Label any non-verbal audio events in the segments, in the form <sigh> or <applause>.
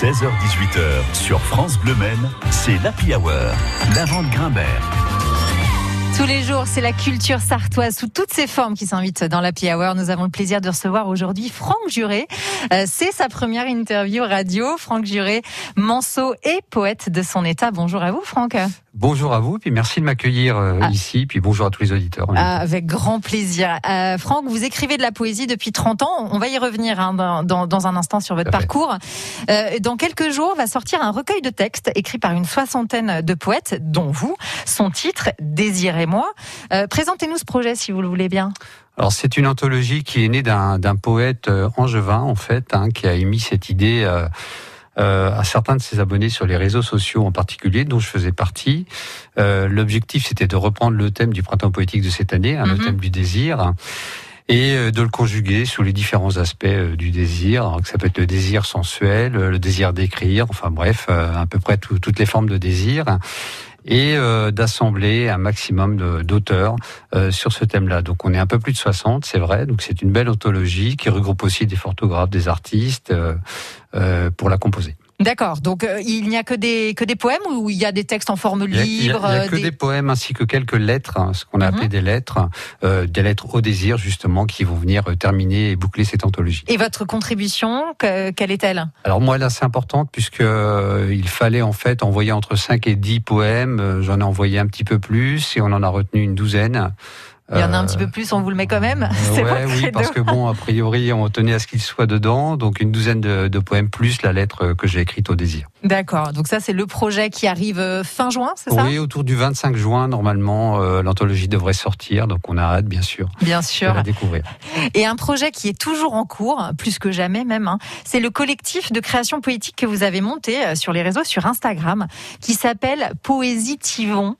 16h-18h sur France Bleu Maine, c'est l'Happy Hour, la vente Grimbert. Tous les jours, c'est la culture sartoise sous toutes ses formes qui s'invite dans la Hour. Nous avons le plaisir de recevoir aujourd'hui Franck Juré. Euh, c'est sa première interview radio. Franck Juré, manceau et poète de son état. Bonjour à vous, Franck. Bonjour à vous, puis merci de m'accueillir euh, ah. ici, puis bonjour à tous les auditeurs. Ah, avec grand plaisir. Euh, Franck, vous écrivez de la poésie depuis 30 ans. On va y revenir hein, dans, dans, un instant sur votre parcours. Euh, dans quelques jours, va sortir un recueil de textes écrit par une soixantaine de poètes, dont vous. Son titre, Désirez-moi. Euh, Présentez-nous ce projet, si vous le voulez bien. Alors c'est une anthologie qui est née d'un poète angevin, en fait, hein, qui a émis cette idée à certains de ses abonnés sur les réseaux sociaux en particulier, dont je faisais partie. Euh, L'objectif, c'était de reprendre le thème du printemps poétique de cette année, hein, le mhm. thème du désir et euh, de le conjuguer sous les différents aspects euh, du désir. ça peut être le désir sensuel, le désir d'écrire, enfin bref, à peu près toutes les formes de désir et euh, d'assembler un maximum d'auteurs euh, sur ce thème-là. Donc on est un peu plus de 60, c'est vrai. Donc c'est une belle anthologie qui regroupe aussi des photographes, des artistes euh, pour la composer. D'accord. Donc euh, il n'y a que des que des poèmes ou il y a des textes en forme libre Il n'y a, que des... poèmes ainsi que quelques lettres, hein, ce qu'on a appelé mhm. des lettres, euh, des lettres au désir justement qui vont venir euh, terminer et boucler cette anthologie. Et votre contribution, quelle est-elle? Alors moi elle est assez importante puisque il fallait en fait envoyer entre 5 et 10 poèmes. J'en ai envoyé un petit peu plus et on en a retenu une douzaine. Il y en a un petit peu plus, on vous le met quand même. <laughs> C'est oui, parce que bon, a priori, on tenait à ce qu'il soit dedans, donc une douzaine de, poèmes plus la lettre que j'ai écrite au désir. D'accord. Donc ça, c'est le projet qui arrive euh, fin juin, c'est ça? Oui, autour du 25 juin, normalement, euh, l'anthologie devrait sortir, donc on a hâte, bien sûr. Bien sûr. De la découvrir. Et un projet qui est toujours en cours, plus que jamais même, hein, c'est le collectif de création poétique que vous avez monté euh, sur les réseaux, sur Instagram, qui s'appelle Poésie Tivon.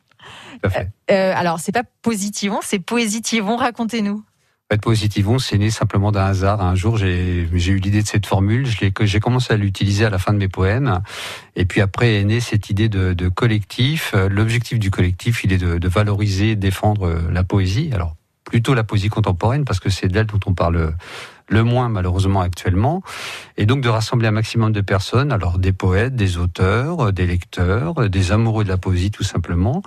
Euh, alors, c'est pas positivon, c'est poésitivon. Racontez-nous. Positivon, c'est né simplement d'un hasard. Un jour, j'ai eu l'idée de cette formule. J'ai commencé à l'utiliser à la fin de mes poèmes. Et puis après est née cette idée de, de collectif. L'objectif du collectif, il est de, de valoriser, défendre la poésie. Alors plutôt la poésie contemporaine parce que c'est d'elle dont on parle le moins malheureusement actuellement, et donc de rassembler un maximum de personnes, alors des poètes, des auteurs, des lecteurs, des amoureux de la poésie tout simplement,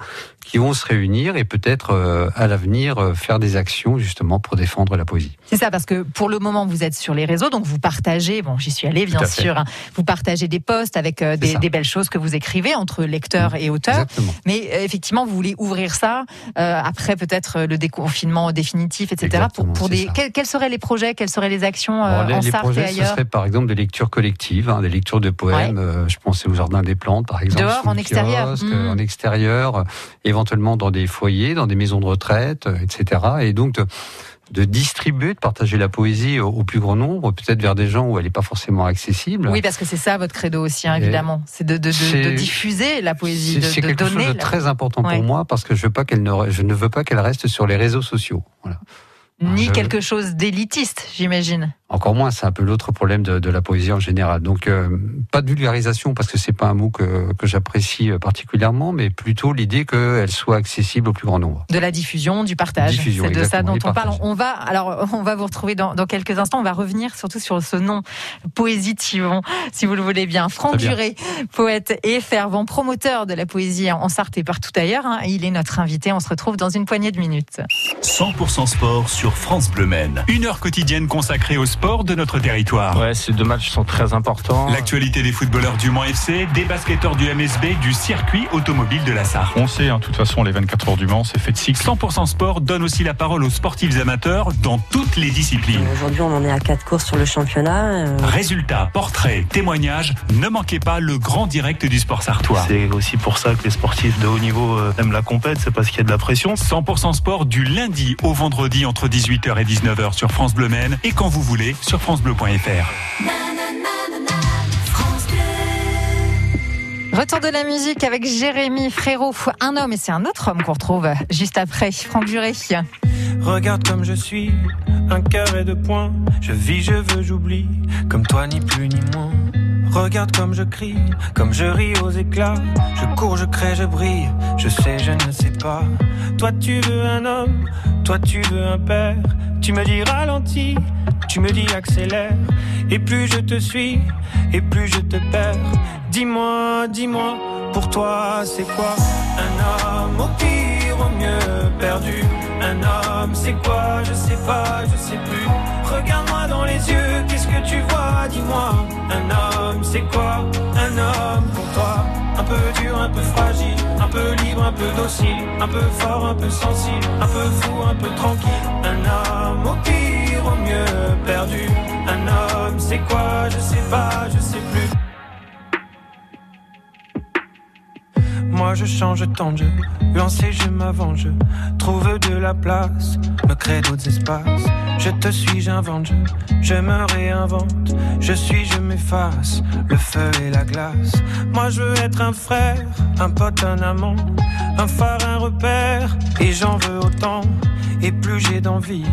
qui vont se réunir et peut-être euh, à l'avenir euh, faire des actions justement pour défendre la poésie. C'est ça, parce que pour le moment vous êtes sur les réseaux, donc vous partagez, bon j'y suis allé bien sûr, hein, vous partagez des posts avec euh, des, des, belles choses que vous écrivez entre lecteurs et auteurs, mais effectivement vous voulez ouvrir ça après peut-être le déconfinement définitif, etc. pour, pour des, quels, seraient les projets, quels seraient les actions euh, les, en les projets, ce serait par exemple des lectures collectives, hein, des lectures de poèmes. Euh, je pensais au jardin des plantes, par exemple. Dehors, en extérieur. Mmh. En extérieur, éventuellement dans des foyers, dans des maisons de retraite, euh, etc. Et donc de, distribuer, de partager la poésie au, plus grand nombre, peut-être vers des gens où elle n'est pas forcément accessible. Oui, parce que c'est ça votre credo aussi, hein, évidemment. C'est de, diffuser la poésie, C'est quelque chose de très important pour moi parce que je, veux pas qu'elle ne, je ne veux pas qu'elle reste sur les réseaux sociaux. Voilà. Ni quelque chose d'élitiste, j'imagine. Encore moins, c'est un peu l'autre problème de, de, la poésie en général. Donc, euh, pas de vulgarisation parce que c'est pas un mot que, que j'apprécie euh, particulièrement, mais plutôt l'idée qu'elle soit accessible au plus grand nombre. De la diffusion, du partage. C'est de ça dont on parle. On va, alors, on va vous retrouver dans, dans, quelques instants. On va revenir surtout sur ce nom, Poésie Tivon, si vous le voulez bien. Franck Duré, poète et fervent promoteur de la poésie en Sarthe et partout ailleurs. Hein. Il est notre invité. On se retrouve dans une poignée de minutes. 100% sport sur France Bleu Maine. Une heure quotidienne consacrée au sport sport de notre territoire. Ouais, ces deux matchs sont très importants. L'actualité des footballeurs du Mans FC, des basketteurs du MSB, du circuit automobile de la Sarre. On sait, hein, de toute façon, les 24 heures du Mans, c'est fait de cycle. 100% sport donne aussi la parole aux sportifs amateurs dans toutes les disciplines. Aujourd'hui, on en est à quatre courses sur le championnat. Euh. Résultats, portraits, témoignages, ne manquez pas le grand direct du sport sartois. C'est aussi pour ça que les sportifs de haut niveau euh, aiment la compète, c'est parce qu'il y a de la pression. 100% sport du lundi au vendredi entre 18h et 19h sur France Bleu Maine et quand vous voulez sur francebleu.fr. Retour de la musique avec Jérémy Frérot, un homme et c'est un autre homme qu'on retrouve juste après, Franck Duré. Regarde comme je suis, un carré de points. Je vis, je veux, j'oublie, comme toi ni plus ni moins. Regarde comme je crie, comme je ris aux éclats. Je cours, je crée, je brille. Je sais, je ne sais pas. Toi tu veux un homme, toi tu veux un père. Tu me dis ralentis, Tu me dis accélère, et plus je te suis, et plus je te perds. Dis-moi, dis-moi, pour toi c'est quoi? Un homme au pire, au mieux perdu? Un homme, c'est quoi? Je sais pas, je sais plus. Regarde-moi dans les yeux, qu'est-ce que tu vois? Dis-moi. Un homme, c'est quoi? Un homme pour toi Un peu dur, un peu fragile, un peu libre, un peu docile, un peu fort, un peu sensible, un peu fou, un peu tranquille. Un homme au pire, au mieux perdu. Un homme, c'est quoi? Je sais pas, je sais plus. Moi je change tant de jeu, lancer je m'avance, trouve de la place, me crée d'autres espaces. Je te suis, j'invente, je, je me réinvente, je suis, je m'efface, le feu et la glace. Moi je veux être un frère, un pote, un amant, un phare, un repère, et j'en veux autant. Et plus j'ai d'envie,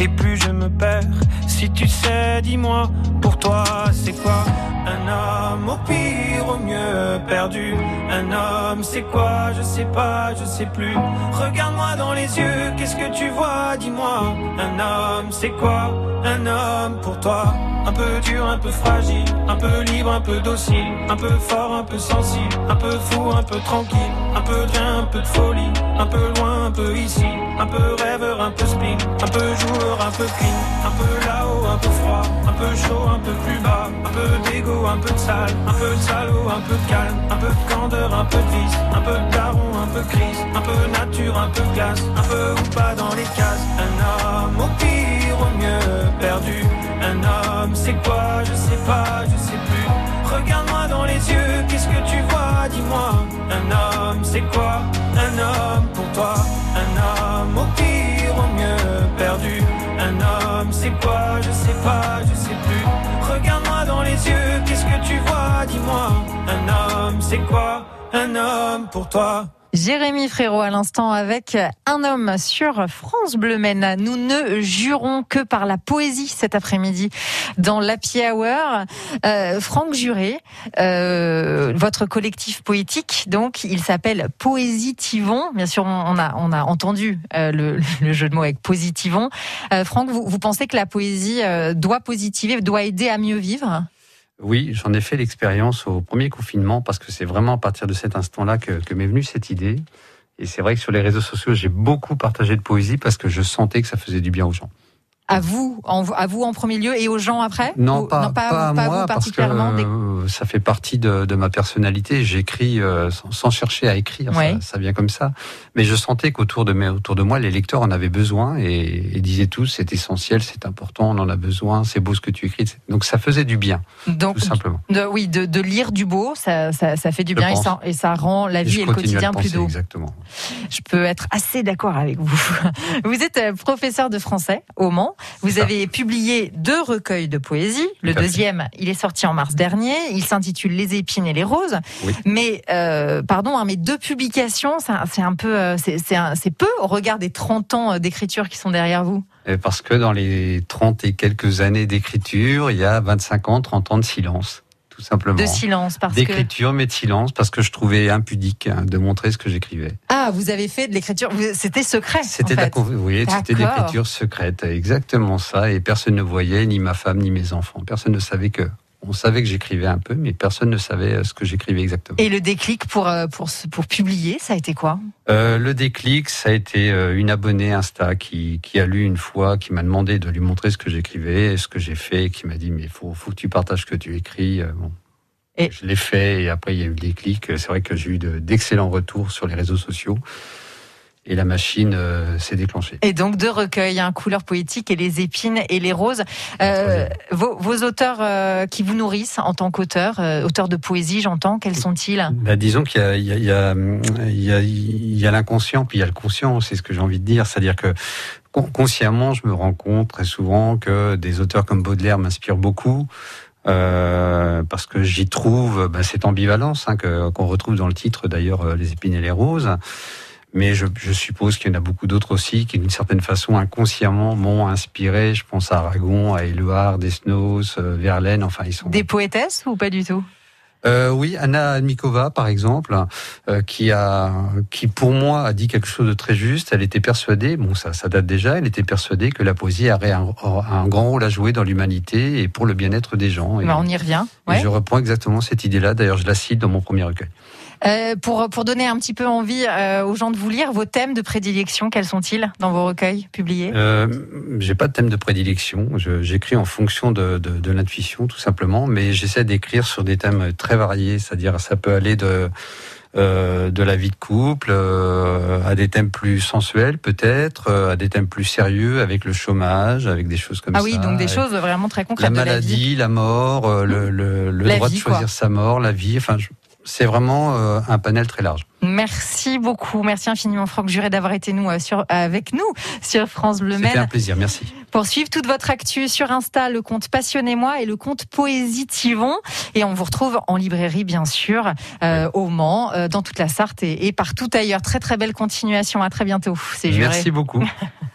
et plus je me perds. Si tu sais, dis-moi, pour toi c'est quoi un homme au pire, au mieux perdu? Un homme, c'est quoi? Je sais pas, je sais plus. Regarde-moi dans les yeux, qu'est-ce que tu vois? Dis-moi. Un homme, c'est quoi Un homme pour toi? Un peu dur, un peu fragile, un peu libre, un peu docile, un peu fort, un peu sensible, un peu fou, un peu tranquille, un peu de rien, un peu de folie, un peu loin, un peu ici, un peu rêveur, un peu spleen, un peu joueur, un peu clean, un peu là-haut, un peu froid, un peu chaud, un peu plus bas, un peu d'égo un peu de sale, un peu de salaud, un peu de calme, un peu de candeur, un peu de vice, un peu de daron, un peu crise, un peu nature, un peu glace, un peu ou pas dans les cases. Un homme au pire, au mieux perdu. Un homme, c'est quoi Je sais pas, je sais plus. Regarde-moi dans les yeux, qu'est-ce que tu vois Dis-moi. Un homme, c'est quoi Un homme pour toi? Un homme au pire, au mieux perdu. Un homme, c'est quoi Je sais pas, je sais plus. Regarde-moi dans les yeux, qu'est-ce que tu vois Dis-moi, un homme, c'est quoi un homme pour toi? Jérémy Frérot à l'instant avec un homme sur France Bleu Maine. Nous ne jurons que par la poésie cet après-midi dans l'Happy Hour. Euh, Franck Juré, euh, votre collectif poétique, donc il s'appelle Poésitivon. Bien sûr, on a on a entendu euh, le, le, jeu de mots avec Positivon. Euh, Franck, vous, vous pensez que la poésie euh, doit positiver, doit aider à mieux vivre? Oui, j'en ai fait l'expérience au premier confinement parce que c'est vraiment à partir de cet instant-là que, que m'est venue cette idée. Et c'est vrai que sur les réseaux sociaux, j'ai beaucoup partagé de poésie parce que je sentais que ça faisait du bien aux gens. À vous, en, à vous en premier lieu et aux gens après Non, pas, pas, à moi, parce que euh, ça fait partie de, de ma personnalité. J'écris euh, sans, sans, chercher à écrire, ça, ça, vient comme ça. Mais je sentais qu'autour de, mes, autour de moi, les lecteurs en avaient besoin et, et disaient tous c'est essentiel, c'est important, on en a besoin, c'est beau ce que tu écris. Donc ça faisait du bien, Donc, tout simplement. De, oui, de, de, lire du beau, ça, ça, ça fait du bien et ça, et ça, rend la vie et, et le quotidien plus doux. Exactement. Je peux être assez d'accord avec vous. <laughs> Vous êtes euh, professeur de français au Mans. Vous avez publié deux recueils de poésie. Le deuxième, il est sorti en mars dernier. Il s'intitule Les épines et les roses. Mais euh, pardon, hein, mais deux publications, c'est un peu, euh, c'est peu au regard des 30 ans d'écriture qui sont derrière vous? Parce que dans les 30 et quelques années d'écriture, il y a 25 ans, 30 ans de silence tout simplement. De silence, parce D'écriture, mais de silence, parce que je trouvais impudique hein, de montrer ce que j'écrivais. Ah, vous avez fait de l'écriture, c'était secret C'était oui, c'était l'écriture secrète, exactement ça, et personne ne voyait, ni ma femme, ni mes enfants. Personne ne savait que on savait que j'écrivais un peu, mais personne ne savait euh, ce que j'écrivais exactement. Et le déclic pour, euh, pour, pour publier, ça a été quoi? Euh, Le déclic, ça a été une abonnée Insta qui, qui a lu une fois, qui m'a demandé de lui montrer ce que j'écrivais, ce que j'ai fait, qui m'a dit mais faut, faut que tu partages ce que tu écris. Bon. Et... Je l'ai fait et après il y a eu le déclic. C'est vrai que j'ai eu d'excellents retours sur les réseaux sociaux et la machine euh, s'est déclenchée. Et donc deux recueils, un hein, couleur poétique et les épines et les roses. Euh, vos, vos, auteurs euh, qui vous nourrissent en tant qu'auteur, euh, auteur de poésie, j'entends, quels sont-ils? Bah, Disons qu'il y a, il y a, il y a, il y a, il y a l'inconscient, puis il y a le conscient, c'est ce que j'ai envie de dire. C'est-à-dire que consciemment, je me rends compte très souvent que des auteurs comme Baudelaire m'inspirent beaucoup. Euh, parce que j'y trouve bah, cette ambivalence hein, qu'on retrouve dans le titre d'ailleurs, Les épines et les roses. Mais je, suppose qu'il y en a beaucoup d'autres aussi qui, d'une certaine façon, inconsciemment, m'ont inspiré. Je pense à Aragon, à Éluard, Desnos, euh, Verlaine. Enfin, ils sont des poétesses ou pas du tout? Euh, Oui, Anna Mikova, par exemple, euh, qui a, qui pour moi a dit quelque chose de très juste. Elle était persuadée, bon ça, ça date déjà, elle était persuadée que la poésie aurait un, un grand rôle à jouer dans l'humanité et pour le bien-être des gens. Et, on y revient. Ouais. je reprends exactement cette idée-là. D'ailleurs, je la cite dans mon premier recueil. Euh, pour, pour donner un petit peu envie euh, aux gens de vous lire, vos thèmes de prédilection, quels sont-ils dans vos recueils publiés? Euh, J'ai pas de thème de prédilection. J'écris en fonction de, de, de l'intuition, tout simplement, mais j'essaie d'écrire sur des thèmes très variés. C'est-à-dire, ça peut aller de euh, de la vie de couple, euh, à des thèmes plus sensuels peut-être, euh, à des thèmes plus sérieux avec le chômage, avec des choses comme ça. Ah oui, donc des choses vraiment très concrètes. La maladie, la, mort, le, le, le droit de choisir sa mort, la vie. Enfin, c'est vraiment euh, un panel très large. Merci beaucoup. Merci infiniment, Franck Juré, d'avoir été nous, euh, sur, avec nous sur France Bleu C'était un plaisir, merci. Pour suivre toute votre actu sur Insta, le compte Passionnez-moi et le compte Poésie Tivon. Et on vous retrouve en librairie, bien sûr, euh, au Mans, dans toute la Sarthe et, et, partout ailleurs. Très, très belle continuation. À très bientôt. C'est Merci beaucoup. <laughs>